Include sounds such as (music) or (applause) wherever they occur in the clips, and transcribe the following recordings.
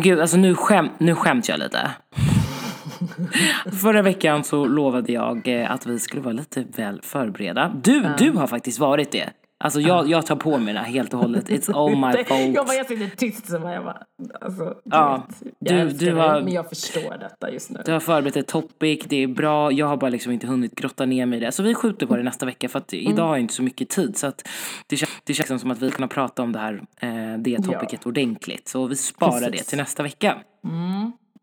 Men gud, alltså nu, skäm, nu skämt jag lite. Förra veckan så lovade jag eh, att vi skulle vara lite väl förberedda. Du, du har faktiskt varit det. Alltså jag, jag tar på mig det här helt och hållet. It's all my (laughs) fault. Jag bara, jag sitter tyst så bara, jag bara, alltså, du Ja, vet, jag du- du har- men jag förstår detta just nu. Du har förberett ett topic, det är bra. Jag har bara liksom inte hunnit grotta ner mig i det. Så vi skjuter på det nästa vecka för att Mm. idag jag inte så mycket tid. Så att det, känns, det känns som att vi kan prata om det här, eh, det topicet ordentligt. Så vi sparar Precis. det till nästa vecka.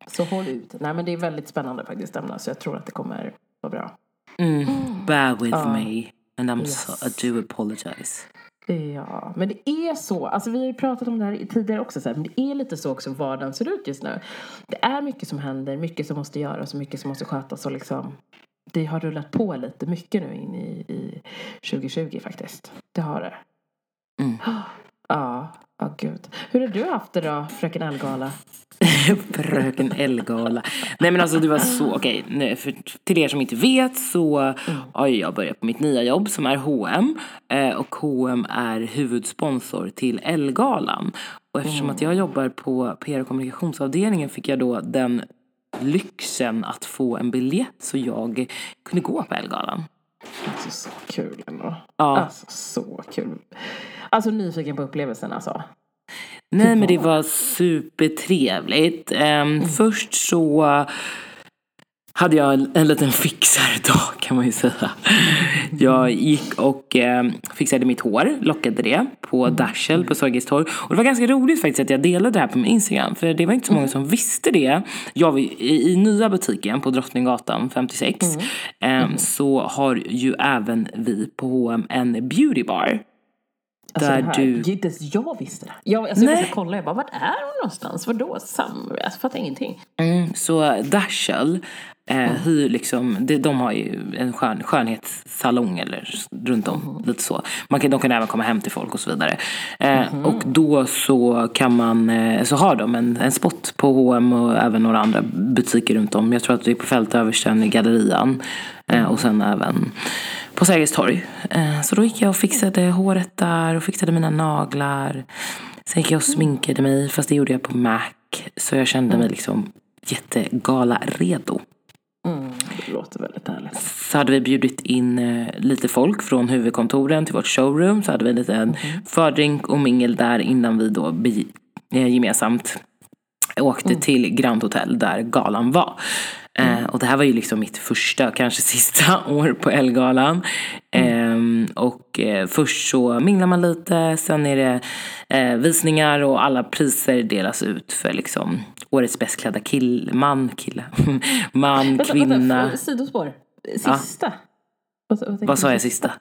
Så håll ut. Nej men det är väldigt spännande faktiskt ämne så jag tror att det kommer vara bra. Mm. Bear with me. And I'm Yes. so, I do apologize. Ja, men det är så. Alltså vi har ju pratat om det här tidigare också, så här, men det är lite så också vardagen ser ut just nu. Det är mycket som händer, mycket som måste göras och mycket som måste skötas och liksom det har rullat på lite mycket nu in i, i 2020 faktiskt. Det har det. Mm. Ja, ja gud. Hur har du haft det då, fröken Elgala? (laughs) Fröken Elgala. Nej men alltså det var så, okej, nej, för till er som inte vet så har ju jag börjat på mitt nya jobb som är H&M och H&M är huvudsponsor till Elgalan. Och eftersom att jag jobbar på PR och kommunikationsavdelningen fick jag då den lyxen att få en biljett så jag kunde gå på Elgalan. Alltså så kul ändå. Ja. Alltså så kul. Alltså nyfiken på upplevelsen alltså. Nej men det var supertrevligt. Ehm, Först så hade jag en, en liten fixardag kan man ju säga. Jag gick och eh, fixade mitt hår, lockade det på Dashel på Sergels torg. Och det var ganska roligt faktiskt att jag delade det här på min Instagram. För det var inte så många som visste det. Jag, i, I nya butiken på Drottninggatan 56 ehm, så har ju även vi på H&M en beautybar. Alltså Där här, du- Inte ens jag visste det. Jag, alltså jag kolla, jag bara vart är hon någonstans? Vadå? Sam? Jag fattar ingenting. Mm, så Dashel eh, hyr liksom, de, de har ju en skön, skönhetssalong eller runt om, lite så. Man kan, de kan även komma hem till folk och så vidare. Eh, Och då så kan man, eh, så har de en, en spot på H&M och även några andra butiker runt om. Jag tror att det är på Fältöversten i Gallerian eh, och sen även på Sergels torg. Eh, så då gick jag och fixade håret där och fixade mina naglar. Sen gick jag och sminkade mig, fast det gjorde jag på Mac. Så jag kände mig liksom jättegala redo. Mm, det låter väldigt härligt. Så hade vi bjudit in eh, lite folk från huvudkontoren till vårt showroom. Så hade vi en fördrink och mingel där innan vi då eh, gemensamt åkte till Grand Hotel där galan var. Eh, och det här var ju liksom mitt första, kanske sista (laughs) år på Elgalan. Och eh, först så minglar man lite, sen är det eh, visningar och alla priser delas ut för liksom årets bäst klädda kill, man, kille, (laughs) man, Vänta, kvinna. vänta, sidospår. Sista? Vad, vad, tänkte Vad sa jag sista?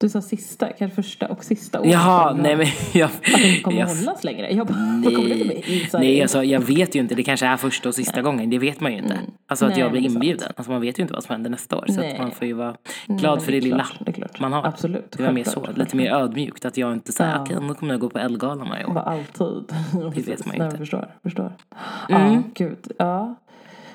Du sa sista, kanske första och sista året. Jaha, nej men jag... Att det kommer jag hållas längre. Jag bara, (laughs) vad kommer det bli? nej, Så nej alltså, jag vet ju inte. Det kanske är första och sista gången. Det vet man ju inte. Alltså att Nej, jag blir det inbjuden. Alltså man vet ju inte vad som händer nästa år. Så Nej. att man får ju vara Nej, glad för det, är lilla det man har. Absolut. Det var mer så. Lite mer ödmjukt. Att jag inte säger Ja. okej nu kommer jag gå på Elgalan i år. Bara alltid. (laughs) Det vet man ju Nej, inte. jag förstår. förstår. Mm. Ja, gud. Ja.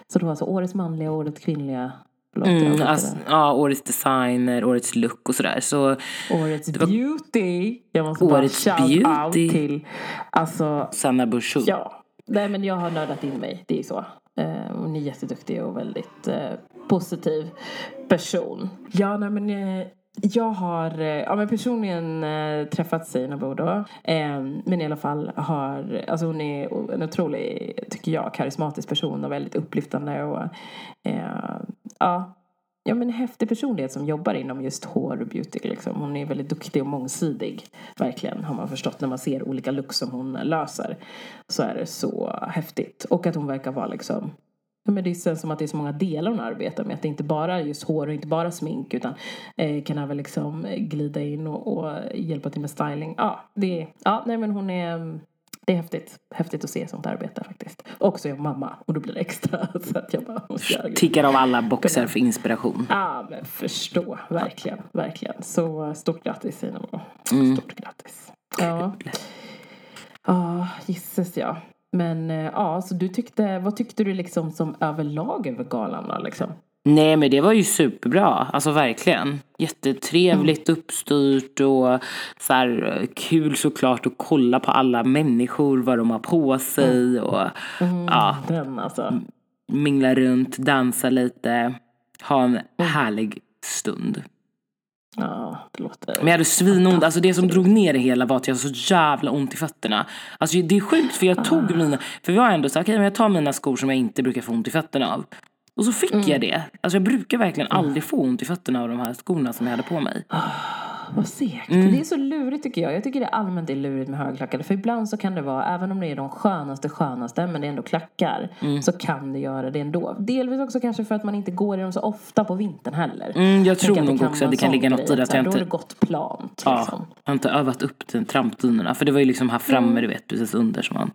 Så det var alltså årets manliga och årets kvinnliga. Mm, alltså, ja, årets designer, årets look och sådär. Så Årets var- beauty. Jag måste Årets bara shout beauty. out till. Alltså, Sanna Burshoot. ja. Nej men jag har nördat in mig. Det är så. Eh, hon är jätteduktig och väldigt eh, positiv person. Ja, nej men eh, jag har eh, ja, men personligen eh, träffat Sina Bodo. Eh, men i alla fall har, alltså hon är en otrolig, tycker jag, karismatisk person och väldigt upplyftande och eh, ja, ja, men en häftig personlighet som jobbar inom just hår och beauty. Liksom. Hon är väldigt duktig och mångsidig. Verkligen har man förstått när man ser olika looks som hon löser. Så är det så häftigt. Och att hon verkar vara liksom men det känns som att det är så många delar hon arbetar med. Att det inte bara är just hår och inte bara smink. Utan eh, kan även liksom glida in och, och hjälpa till med styling. Ja, det ja, nej men hon är... Mm, det är häftigt. Häftigt att se sånt arbete faktiskt. Och så är jag mamma och då blir det extra. (laughs) Så att jag bara Tickar av alla boxar för inspiration. Ja, men förstå. Verkligen, verkligen. Så stort grattis Sina. Mm. Stort grattis. Ja. Ja, gisses ja. Men eh, ja, så du tyckte, vad tyckte du liksom som överlag över galan då liksom? Nej men det var ju superbra, alltså verkligen. Jättetrevligt Mm. uppstyrt och så här, kul såklart att kolla på alla människor, vad de har på sig och ja, Den alltså. mingla runt, dansa lite, ha Mm. en härlig stund. Ja, det låter... Men jag hade svinont, alltså det som drog ner det hela var att jag hade så jävla ont i fötterna. Alltså det är sjukt för jag tog mina, för vi var ändå så här, okej men jag tar mina skor som jag inte brukar få ont i fötterna av. Och så fick jag det. Alltså jag brukar verkligen aldrig få ont i fötterna av de här skorna som jag hade på mig. Vad segt. Mm. Det är så lurigt tycker jag. Jag tycker det allmänt är lurigt med högklackade. För ibland så kan det vara, även om det är de skönaste skönaste, men det är ändå klackar. Mm. Så kan det göra det ändå. Delvis också kanske för att man inte går i dem så ofta på vintern heller. Mm, jag tror nog också att det kan ligga något i det. Att Då har inte, det gått plant ja, liksom. jag har inte övat upp den trampdynorna. För det var ju liksom här framme, Mm. du vet, precis under. Som man,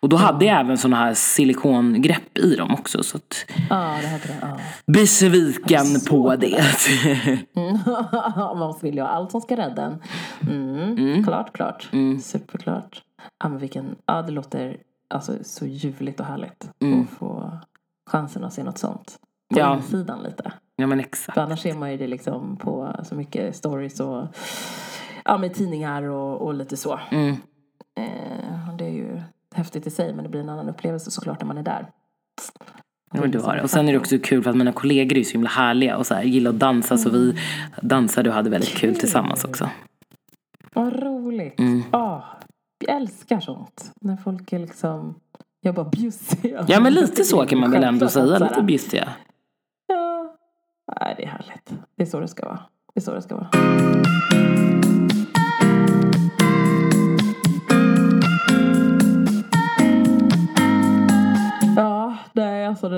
och då hade jag även såna här silikongrepp i dem också. Så att, Ja, det hade det. Ja. besviken på det. Mm. (laughs) Man vill ju ha allt som ska rädda en. Mm. Klart, klart. Mm. Superklart. Ja, men vilken, ja, det låter alltså, så ljuvligt och härligt Mm. att få chansen att se något sånt. På Ja. insidan lite. ja men exakt. För annars ser man ju det liksom på så mycket stories och ja, med tidningar och, och lite så. Mm. Eh, det är ju häftigt i sig men det blir en annan upplevelse såklart när man är där. Du har det. Och sen är det också kul för att mina kollegor är så himla härliga och så här, gillar att dansa. Så vi dansade och hade väldigt kul tillsammans också. Vad roligt. Mm. Ah, jag älskar sånt. När folk är liksom, jag bara bjussiga. Ja men lite så kan man väl ändå säga. Lite bjussiga. Ja. Nej, det är härligt. Det är så det ska vara. Det är så det ska vara.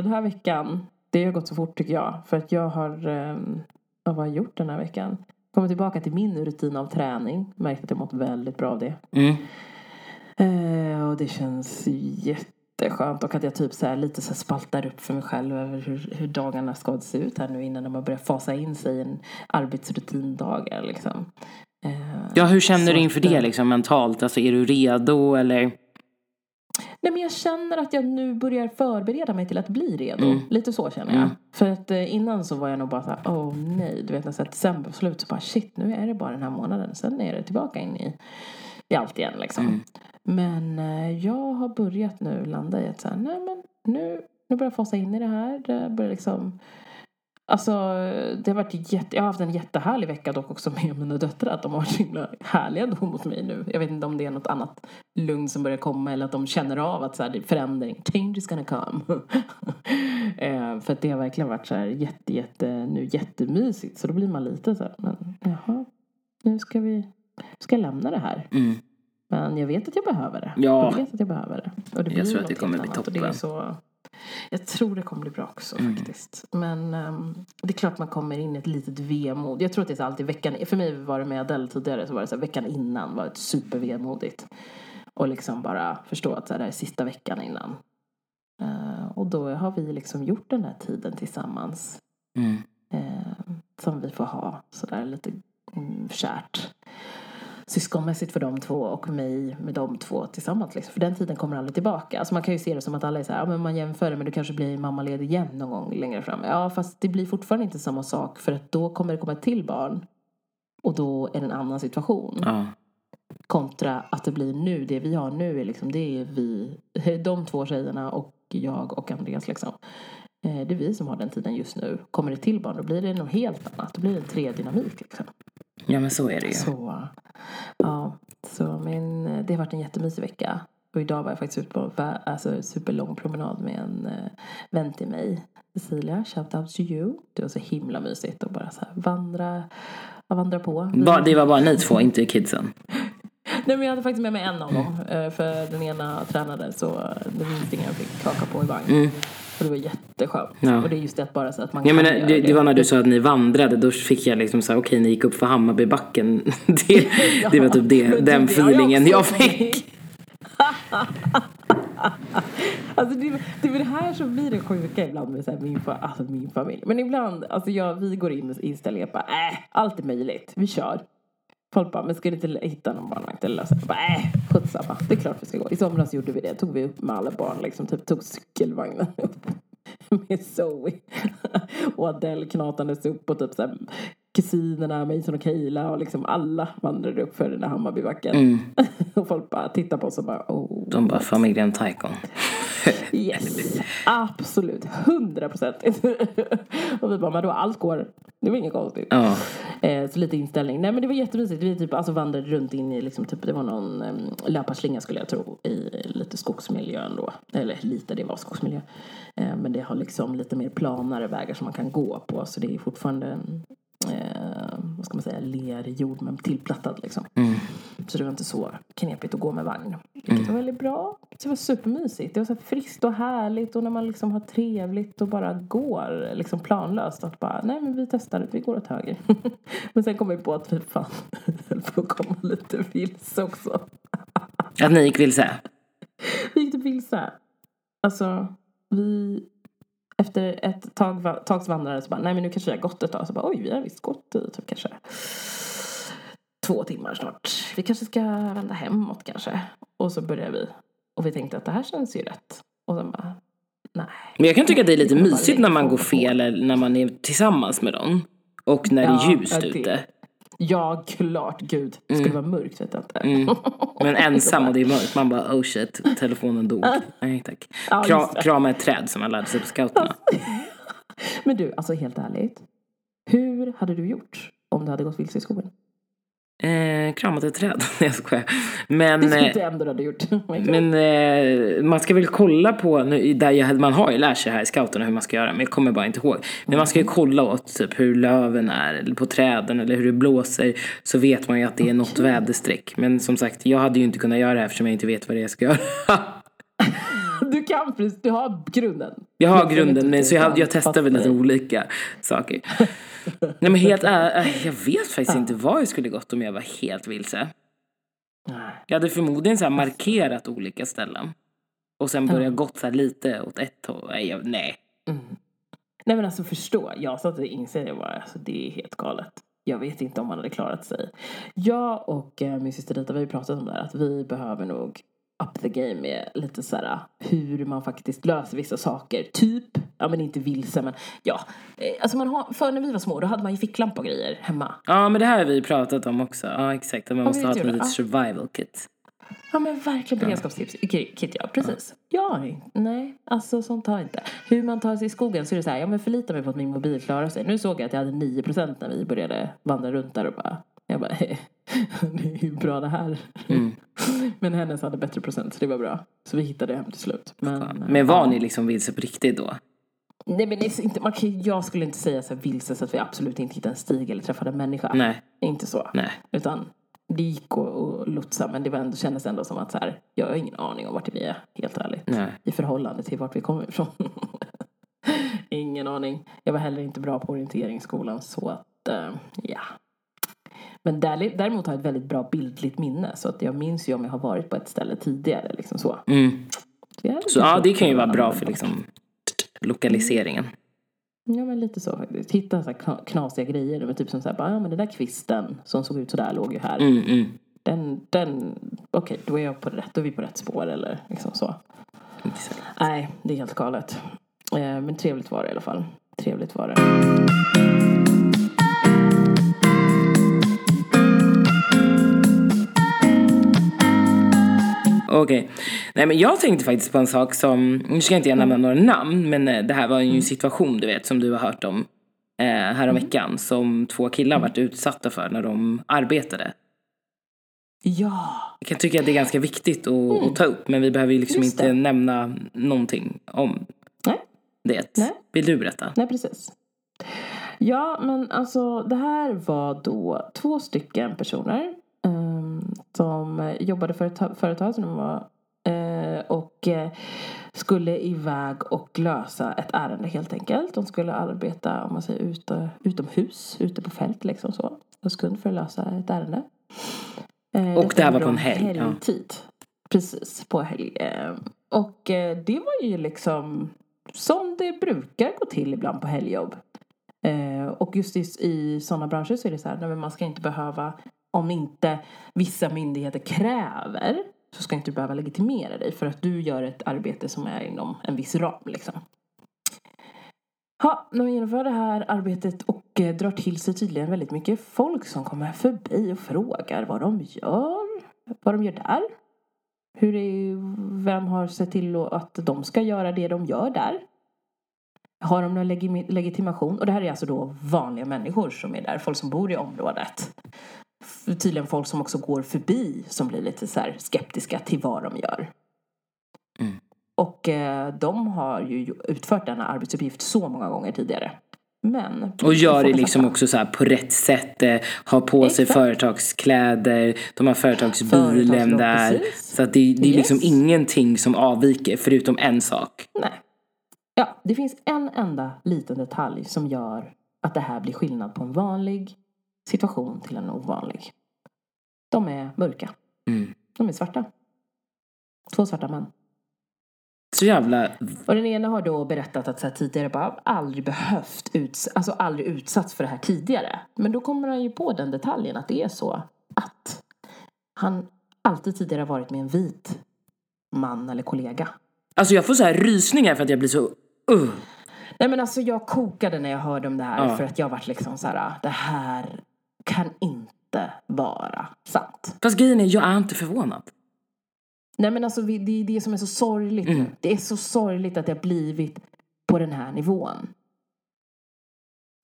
Den här veckan. Det har gått så fort tycker jag. För att jag har, um, vad har jag gjort den här veckan? Kommit tillbaka till min rutin av träning. Märkt att jag mått väldigt bra av det. Mm. Eh, och det känns jätteskönt. Och att jag typ så här, lite så här spaltar upp för mig själv över hur, hur dagarna ska se ut här nu innan man börjar fasa in sig i en arbetsrutindagar liksom. Eh, Ja hur känner du inför det eh, liksom mentalt? Alltså är du redo eller? Nej men jag känner att jag nu börjar förbereda mig till att bli redo. Mm. Lite så känner jag. Mm. För att eh, innan så var jag nog bara så här, åh oh, nej. Du vet när så december slut så bara shit nu är det bara den här månaden. Sen är det tillbaka in i, i allt igen liksom. Mm. Men eh, jag har börjat nu landa i att så här, nej men nu, nu börjar jag fasa in i det här. Det börjar liksom Alltså det har varit jätte, jag har haft en jättehärlig vecka dock också med (laughs) mina döttrar. Att de har varit så himla härliga då mot mig nu. Jag vet inte om det är något annat lugn som börjar komma eller att de känner av att så här, det är förändring, change is gonna come. (laughs) eh, för att det har verkligen varit så här jätte, jätte, nu jättemysigt. Så då blir man lite så här, men jaha, nu ska vi, ska jag lämna det här. Mm. Men jag vet att jag behöver det. Ja. Jag vet att jag behöver det. Och det Jag blir tror att det kommer bli annat. Och det är toppen. så, jag tror det kommer bli bra också Mm. faktiskt. Men ehm, det är klart man kommer in i ett litet vemod. Jag tror att det är alltid veckan, för mig var det med Adele tidigare så var det så här, veckan innan var ett supervemodigt. Och liksom bara förstå att så här, det här är sista veckan innan. Eh, och då har vi liksom gjort den här tiden tillsammans. Mm. Eh, som vi får ha sådär lite mm, kärt. Syskonmässigt för de två och mig med de två tillsammans. Liksom. För den tiden kommer aldrig tillbaka. Alltså man kan ju se det som att alla är så här, ja, men man jämför det men du kanske blir mammaledig igen någon gång längre fram. Ja fast det blir fortfarande inte samma sak för att då kommer det komma ett till barn. Och då är det en annan situation. Ja. Kontra att det blir nu, det vi har nu är liksom, det är vi, de två tjejerna och jag och Andreas liksom. Eh, Det är vi som har den tiden just nu. Kommer det till barn då blir det något helt annat. Då blir det en tredynamik liksom. ja men så är det ju. Så, ja. Så men eh, det har varit en jättemysig vecka. Och idag var jag faktiskt ute på alltså, superlång promenad med en uh, vän till mig. Cecilia, shout out to you. Det var så himla mysigt att bara så här vandra, vandra på. Ba, det var bara ni två, inte kidsen. (laughs) Nej men jag hade faktiskt med mig en av dem. eh, För den ena tränade så den minstingen fick haka på i vagn. Mm. Och det var jätteskönt. Ja. Och det är just det att bara så att man Jag kan menar, göra det, det var när du sa att ni vandrade, då fick jag liksom säga okej ni gick upp för Hammarbybacken. (laughs) Det, det var typ det, Men den jag feelingen jag mig. fick. (laughs) Alltså det, det är det här som blir det sjuka ibland med så här min, alltså min familj. Men ibland, alltså jag, vi går in med inställningen bara, äh, allt är möjligt, vi kör. Folk bara, men ska du inte hitta någon barnvakt eller lösa det? Bara, äh, skitsamma. det är klart vi ska gå. I somras gjorde vi det, tog vi upp med alla barn liksom, typ tog cykelvagnen upp. (laughs) med Zoe. och Adele knatandes upp och typ såhär kusinerna Mason och Kayla och liksom alla vandrade upp för den där Hammarbybacken. Mm. (laughs) och folk bara tittar på oss och bara oh. De bara, familjen Taikon. (laughs) Yes, absolut. Hundra procent. (laughs) och vi bara, men då allt går. Det var inget konstigt. Ja. Eh, så lite inställning. Nej men det var jättemysigt. Vi typ alltså vandrade runt in i liksom, typ, det var någon um, löparslinga skulle jag tro. I lite skogsmiljön då. Eller lite, det var skogsmiljö. Eh, men det har liksom lite mer planare vägar som man kan gå på. Så det är fortfarande en, eh, vad ska man säga, lerjord men tillplattad liksom. Mm. Så det var inte så knepigt att gå med vagn. Vilket var väldigt bra. Det var supermysigt. Det var så friskt och härligt och när man liksom har trevligt och bara går liksom planlöst. Att bara, nej men vi testar, vi går åt höger. (laughs) men sen kom vi på att vi fan (laughs) höll på att komma lite vilse också. Att ni gick vilse? Vi gick typ vilse. Alltså, vi... Efter ett tag, tags vandrare så bara, nej men nu kanske vi har gått ett tag. Så bara, oj vi har visst gått i typ kanske två timmar snart. Vi kanske ska vända hemåt kanske. Och så började vi. Och vi tänkte att det här känns ju rätt. Och sen bara, nej. Men jag kan tycka att det är lite mysigt när man går fel eller när man är tillsammans med någon. Och när det Ja, är ljust det- ute. Ja, klart. Gud. Skulle det vara mörkt vet jag inte. Mm. Men (laughs) ensam och det är mörkt. Man bara oh shit, telefonen dog. Nej tack. Ja, Kra, det. krama ett träd som man lärde sig på scouterna. (laughs) Men du, alltså helt ärligt. Hur hade du gjort om du hade gått vilse i skogen? Eh, kramat ett träd. (laughs) Nej jag skojar. Men, Det skulle eh, ändå du hade gjort. (laughs) men eh, man ska väl kolla på, nu, där jag, man har ju lärt sig här i scouterna hur man ska göra men jag kommer bara inte ihåg. Men man ska ju kolla åt typ hur löven är eller på träden eller hur det blåser så vet man ju att det är något väderstreck. Men som sagt, jag hade ju inte kunnat göra det här eftersom jag inte vet vad det är jag ska göra. (laughs) Du kan precis, du har grunden. Jag har grunden men så jag, jag testar väl lite olika saker. (laughs) Nej men helt ärligt, jag vet faktiskt inte vad jag skulle gått om jag var helt vilse. Jag hade förmodligen så markerat olika ställen. Och sen börjat gått så lite åt ett håll. Nej, jag, nej. Nej men alltså förstå, jag satt och inser det bara, alltså det är helt galet. Jag vet inte om man hade klarat sig. Jag och eh, min syster Rita, vi har ju pratat om det här, att vi behöver nog up the game med lite så här hur man faktiskt löser vissa saker. Typ, ja men inte vilse men ja. Eh, Alltså man har, för när vi var små då hade man ju ficklampa och grejer hemma. Ja men det här har vi pratat om också. Ja exakt, man Ja, måste ha ett litet Ja. survival kit. Ja men verkligen beredskapstips. Ki- Kit ja, precis. Ja, nej, alltså sånt har inte. Hur man tar sig i skogen så är det så här, ja men förlita mig på att min mobil klarar sig. Nu såg jag att jag hade 9% när vi började vandra runt där och bara, jag bara, (laughs) det är ju bra det här. Mm. (laughs) men hennes hade bättre procent så det var bra. Så vi hittade hem till slut. Men, Men var ja. ni liksom vilse på riktigt då? Nej men inte, man kan, jag skulle inte säga så vilse så att vi absolut inte hittade en stig eller träffade en människa. Nej, Inte så. nej. Utan det gick att att lotsa men det var ändå, kändes ändå som att så här, jag har ingen aning om vart vi är, helt ärligt. Nej. I förhållande till vart vi kommer ifrån. (laughs) ingen aning. Jag var heller inte bra på orienteringsskolan så att, eh. Men där, däremot har jag ett väldigt bra bildligt minne så att jag minns ju om jag har varit på ett ställe tidigare liksom så. Mm. Så, Så ja, det kan ju vara bra för liksom lokaliseringen. Ja men lite så faktiskt. Hitta så här kna- knasiga grejer. Men typ som så här, bara, ja men den där kvisten som såg ut sådär låg ju här. Mm, mm. Den, den, okej då är jag på rätt, då är vi på rätt spår eller liksom så. Exakt. Nej, det är helt galet. Eh, men trevligt var det i alla fall. Trevligt var det. Okej. Nej men jag tänkte faktiskt på en sak som, nu ska jag inte jag nämna några namn, men eh, det här var ju en situation du vet som du har hört om eh, häromveckan som två killar varit utsatta för när de arbetade. Ja, Jag kan tycka att det är ganska viktigt att, att ta upp men vi behöver ju liksom inte nämna någonting om nej, det. Nej. Vill du berätta? nej precis. Ja, men alltså det här var då två stycken personer som jobbade för ett ta- företag som de var eh, och eh, skulle iväg och lösa ett ärende helt enkelt. De skulle arbeta, om man säger ute, utomhus, ute på fält liksom så. En sekund för att lösa ett ärende. Eh, Och det här var på en helg, ja. Helgtid. Precis, på helg. Eh, Och eh, det var ju liksom som det brukar gå till ibland på helgjobb. Eh, Och just i, sådana branscher så är det så här, nej, man ska inte behöva, om inte vissa myndigheter kräver, så ska inte du behöva legitimera dig för att du gör ett arbete som är inom en viss ram liksom. Ja, de genomför det här arbetet och eh, drar till sig tydligen väldigt mycket folk som kommer förbi och frågar vad de gör. Vad de gör där. Hur är, vem har sett till att de ska göra det de gör där? Har de någon legitimation? Och det här är alltså då vanliga människor som är där. Folk som bor i området. Tydligen folk som också går förbi som blir lite så här skeptiska till vad de gör. Mm. Och eh, de har ju utfört denna arbetsuppgift så många gånger tidigare. Men... Och gör det liksom också så här på rätt sätt. eh, Har på sig Exakt. företagskläder. De har företagsbilen där. precis. Så att det, det är liksom Yes. ingenting som avviker förutom en sak. Nej. Ja, det finns en enda liten detalj som gör att det här blir skillnad på en vanlig situation till en ovanlig. De är mörka. Mm. De är svarta. Två svarta män. Så jävla... Och den ena har då berättat att så här, tidigare bara aldrig behövt uts- alltså aldrig utsatts för det här tidigare. Men då kommer han ju på den detaljen att det är så att han alltid tidigare varit med en vit man eller kollega. Alltså jag får så här rysningar för att jag blir så... Uh. Nej men alltså jag kokade när jag hörde om det här Ja. för att jag vart liksom så här, det här kan inte vara sant. Fast grejen är, jag är inte förvånad. Nej men alltså det är det som är så sorgligt Mm. nu. Det är så sorgligt att det har blivit på den här nivån.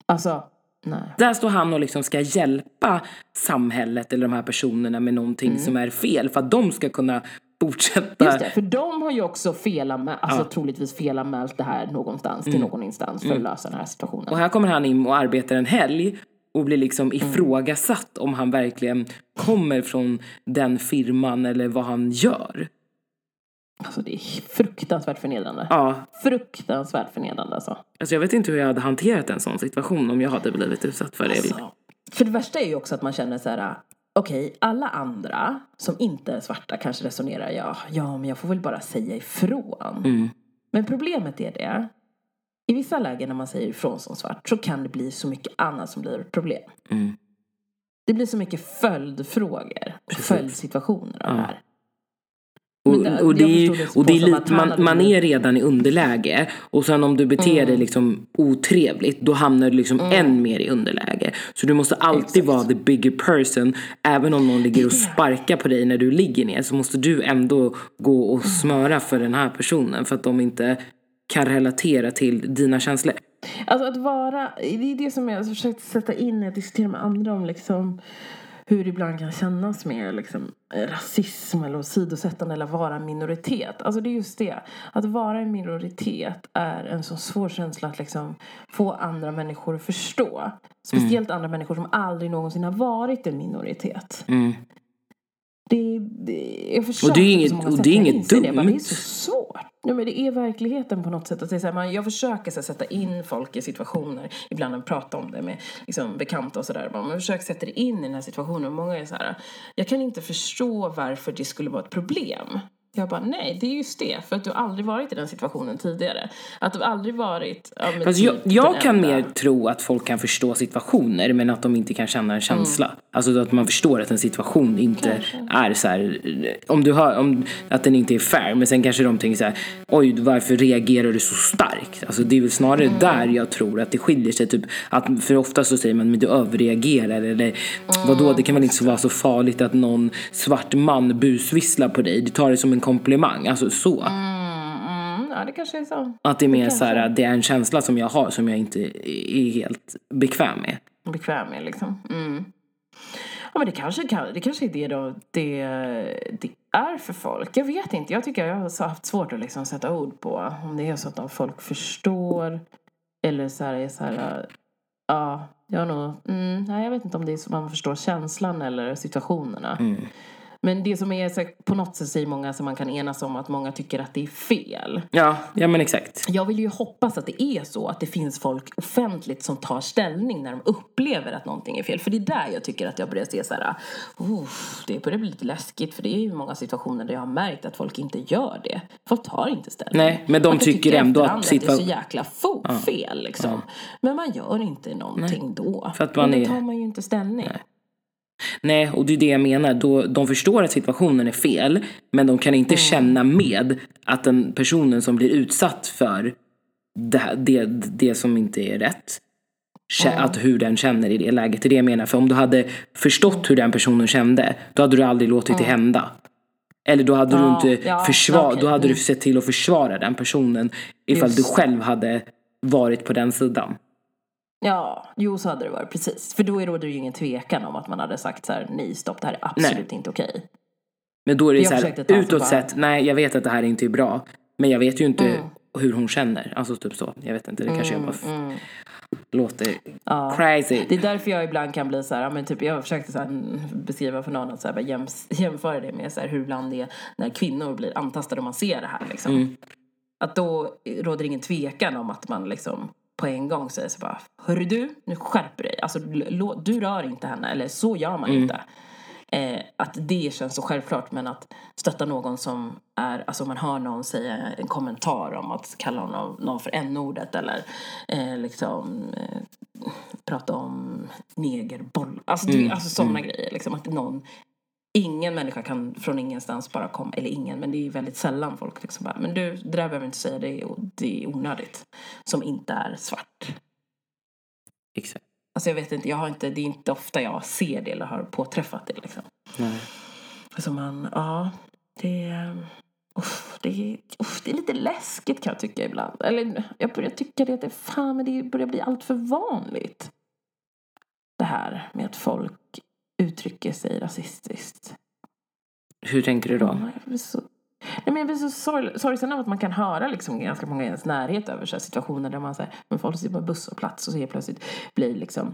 Alltså, nej. Där står han och liksom ska hjälpa samhället eller de här personerna med någonting som är fel för att de ska kunna fortsätta. Mm. Just det, för de har ju också felanmält, alltså Ja. troligtvis felanmält det här någonstans till någon instans för att lösa den här situationen. Och här kommer han in och arbetar en helg och blir liksom ifrågasatt om han verkligen kommer från den firman eller vad han gör. Alltså det är fruktansvärt förnedrande. Ja, Fruktansvärt förnedrande alltså. alltså jag vet inte hur jag hade hanterat en sån situation om jag hade blivit utsatt för det. Alltså, för det värsta är ju också att man känner så här. Okej, alla andra som inte är svarta kanske resonerar ja, ja, men jag får väl bara säga ifrån. Mm. Men problemet är det. I vissa lägen när man säger ifrån som svart så kan det bli så mycket annat som blir problem. Mm. Det blir så mycket följdfrågor och Precis. följdssituationer av det här. Och, och, det är, och det är lite, man, man är redan i underläge och sen om du beter Mm. dig liksom otrevligt då hamnar du liksom än mer i underläge. Så du måste alltid Exakt. vara the bigger person. Även om någon ligger och sparkar på dig när du ligger ner så måste du ändå gå och smöra för den här personen för att de inte kan relatera till dina känslor. Alltså att vara, det är det som jag har försökt sätta in när jag diskuterar med andra om liksom hur det ibland kan kännas med liksom, rasism eller åsidosättande eller vara en minoritet. Alltså det är just det. Att vara en minoritet är en så svår känsla att liksom få andra människor att förstå. Speciellt andra människor som aldrig någonsin har varit en minoritet. Mm. Det, det, jag försöker Och det är inget- och det är inget inse Det, bara, det är dumt. så svårt. Nej, men det är verkligheten på något sätt. Att det är så här, man, jag försöker så här, sätta in folk i situationer. Ibland när jag pratar om det med liksom, bekanta och sådär. Man försöker sätta det in i den här situationen. Och många är så här, jag kan inte förstå varför det skulle vara ett problem. Jag bara, nej, det är just det. För att du har aldrig varit i den situationen tidigare. Att du aldrig varit... Ja, typ jag, jag kan enda. mer tro att folk kan förstå situationer men att de inte kan känna en känsla. Mm. Alltså att man förstår att en situation inte är så här, om du hör, om, att den inte är fair men sen kanske de tänker så här, oj varför reagerar du så starkt? Alltså det är väl snarare Mm. där jag tror att det skiljer sig. Typ, att för ofta så säger man men du överreagerar eller Mm. vadå det kan väl inte så vara så farligt att någon svart man busvisslar på dig. Du tar det som en komplimang. Alltså så. Mm, ja, det kanske är så. Att det är mer kanske. så här, det är en känsla som jag har som jag inte är helt bekväm med. bekväm med liksom. Mm. Ja men det kanske, kan, det kanske är det då det, det är för folk. Jag vet inte. Jag tycker jag har haft svårt att liksom sätta ord på om det är så att folk förstår eller så här är så här ja, jag har nog, mm, nej jag vet inte om det är så man förstår känslan eller situationerna. Mm. Men det som är så på något sätt säger många som man kan enas om att många tycker att det är fel. Ja, ja men exakt. Jag vill ju hoppas att det är så att det finns folk offentligt som tar ställning när de upplever att någonting är fel. För det är där jag tycker att jag börjar se så här, oh, det börjar bli lite läskigt. För det är ju många situationer där jag har märkt att folk inte gör det. Folk tar inte ställning. Nej, men de tycker tycka i ändå att det är så jäkla fo- fel liksom. Men man gör inte någonting då. För att man Men då är- tar man ju inte ställning. Nej, och det är det jag menar. Då, de förstår att situationen är fel, men de kan inte känna med att den personen som blir utsatt för det, det, det som inte är rätt. Att hur den känner i det läget. Det är det jag menar. För om du hade förstått hur den personen kände, då hade du aldrig låtit det hända. Eller då hade Ja, du inte ja, försvar, okej. då hade du Mm. sett till att försvara den personen ifall Just du själv hade varit på den sidan. Ja, jo så hade det varit precis. För då råder det ju ingen tvekan om att man hade sagt så här, nej stopp det här är absolut inte okej. Men då är det Jag så här, utåt sett, nej jag vet att det här inte är bra. Men jag vet ju inte Mm. hur hon känner. Alltså typ så. Jag vet inte, det kanske jag bara Mm. låter Ja. crazy. Det är därför jag ibland kan bli så här, ja, men typ, jag försökte så här, mm, beskriva för någon att så här, jämföra det med så här, hur ibland det är när kvinnor blir antastade och man ser det här. Liksom. Mm. Att då råder ingen tvekan om att man liksom på en gång säger så bara, hörru du, nu skärper dig. Alltså, du rör inte henne, eller så gör man Mm. inte. Eh, att det känns så självklart, men att stötta någon som är, alltså man hör någon säga en kommentar om att kalla någon, någon för n-ordet eller eh, liksom eh, prata om negerboll. Alltså, Mm, alltså sådana grejer. Liksom, att någon, ingen människa kan från ingenstans bara komma, eller ingen, men det är väldigt sällan folk liksom bara, men du, det där behöver inte säga, det är, det är onödigt. Som inte är svart. Exakt. Alltså jag vet inte, jag har inte, det är inte ofta jag ser det eller har påträffat det liksom. Nej. Alltså man, ja, det, uff, det, är- uff, det är lite läskigt kan jag tycka ibland. Eller jag börjar tycka det att det, fan, men det börjar bli allt för vanligt. Det här med att folk uttrycker sig rasistiskt. Hur tänker du då? Ja, jag blir så, nej, men jag blir så sorg- sorgsen av att man kan höra liksom ganska många i ens närhet över så här situationer där man säger, men folk sitter på busshållplats och så helt plötsligt blir liksom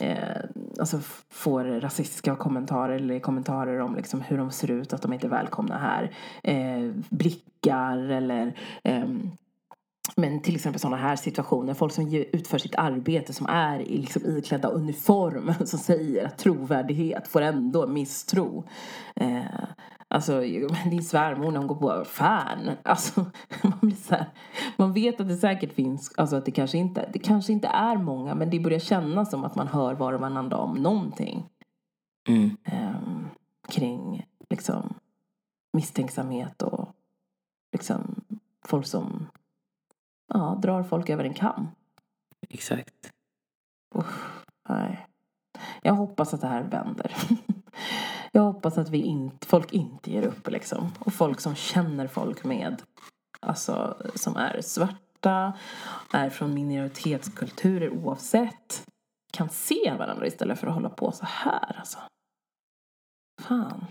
eh, alltså får rasistiska kommentarer eller kommentarer om liksom hur de ser ut, att de inte är välkomna här. Eh, blickar eller ehm, men till exempel sådana här situationer, folk som utför sitt arbete som är i liksom iklädda uniform (laughs) som säger att trovärdighet får ändå misstro. Eh, alltså (laughs) din svärmor när hon går på affären. (laughs) Alltså, man, blir så här, man vet att det säkert finns, alltså att det kanske inte, det kanske inte är många men det börjar kännas som att man hör var och varannan dag om någonting Mm. ehm, kring liksom misstänksamhet och liksom folk som ja, drar folk över en kam. Exakt. Usch, nej. Jag hoppas att det här vänder. (laughs) Jag hoppas att vi inte, folk inte ger upp liksom. Och folk som känner folk med, alltså som är svarta, är från minoritetskulturer oavsett, kan se varandra istället för att hålla på så här alltså. Fan.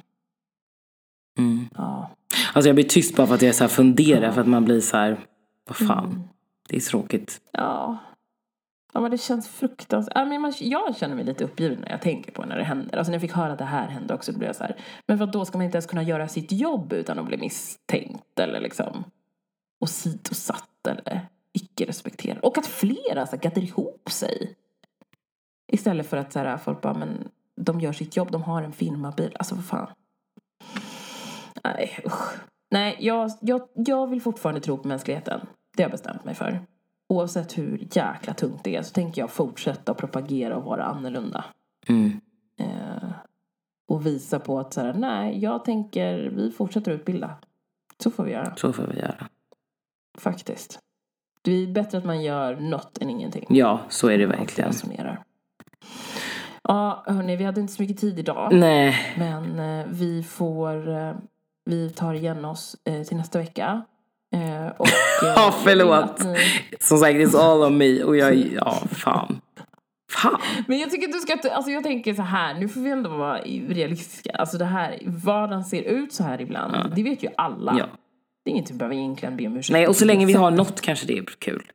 Mm. Ja. Alltså jag blir tyst bara för att jag så här funderar för att man blir så här, vad fan, Mm. det är tråkigt. Ja. Ja men det känns fruktansvärt. Ja, men man, jag känner mig lite uppgiven när jag tänker på när det händer. Alltså när jag fick höra att det här hände också, blev jag så här. Men för då ska man inte ens kunna göra sitt jobb utan att bli misstänkt eller liksom åsidosatt eller icke respekterad. Och att flera så gaddar ihop sig. Istället för att så här, folk bara, men de gör sitt jobb, de har en firmabil. Alltså vad fan. Nej, usch. Nej, jag, jag, jag vill fortfarande tro på mänskligheten. Det har jag bestämt mig för. Oavsett hur jäkla tungt det är så tänker jag fortsätta propagera och vara annorlunda. Mm. Eh, och visa på att så här, nej, jag tänker, vi fortsätter utbilda. Så får vi göra, Så får vi göra. faktiskt. Det är bättre att man gör något än ingenting. Ja, så är det verkligen. resonerar. Ja, hörni, vi hade inte så mycket tid idag. Nej, Men eh, vi får, eh, vi tar igen oss eh, till nästa vecka. Eh, och, (laughs) eh, Ja, förlåt. vill att ni- som sagt, it's all on me. Och jag, ja, fan. Fan. Men jag tycker att du ska, alltså jag tänker så här, nu får vi ändå vara realistiska. Alltså det här, vardagen ser ut så här ibland, det vet ju alla. Ja. Det är inget vi behöver egentligen be om ursäkt Nej, och så länge vi har (laughs) något kanske det är kul.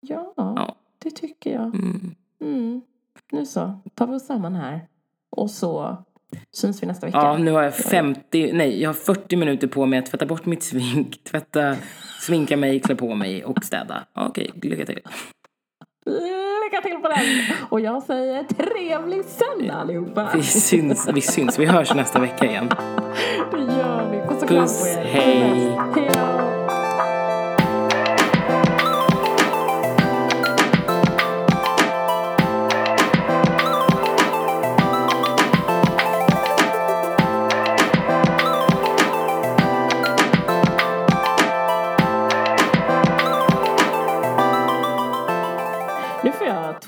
Ja, Ja. det tycker jag. Mm. Mm. Nu så, tar vi oss samman här. Och så syns vi nästa vecka. Ja, nu har jag 50, nej, jag har 40 minuter på mig att tvätta bort mitt smink, (laughs) tvätta, sminka mig, klä på mig och städa. Okej, lycka till. Lycka till på den! Och jag säger trevlig söndag allihopa! (laughs) Vi syns, vi syns, vi hörs nästa vecka igen. Det gör vi. Puss och kram på er. hej. Hej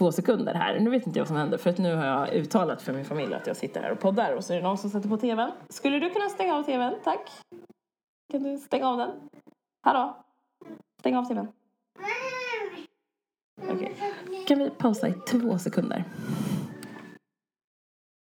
två sekunder här. Nu vet inte jag vad som händer för att nu har jag uttalat för min familj att jag sitter här och poddar och så är det någon som sätter på tvn. Skulle du kunna stänga av tvn? Tack. Kan du stänga av den? Hallå? Stäng av tvn. Okej. Okay. Kan vi pausa i två sekunder?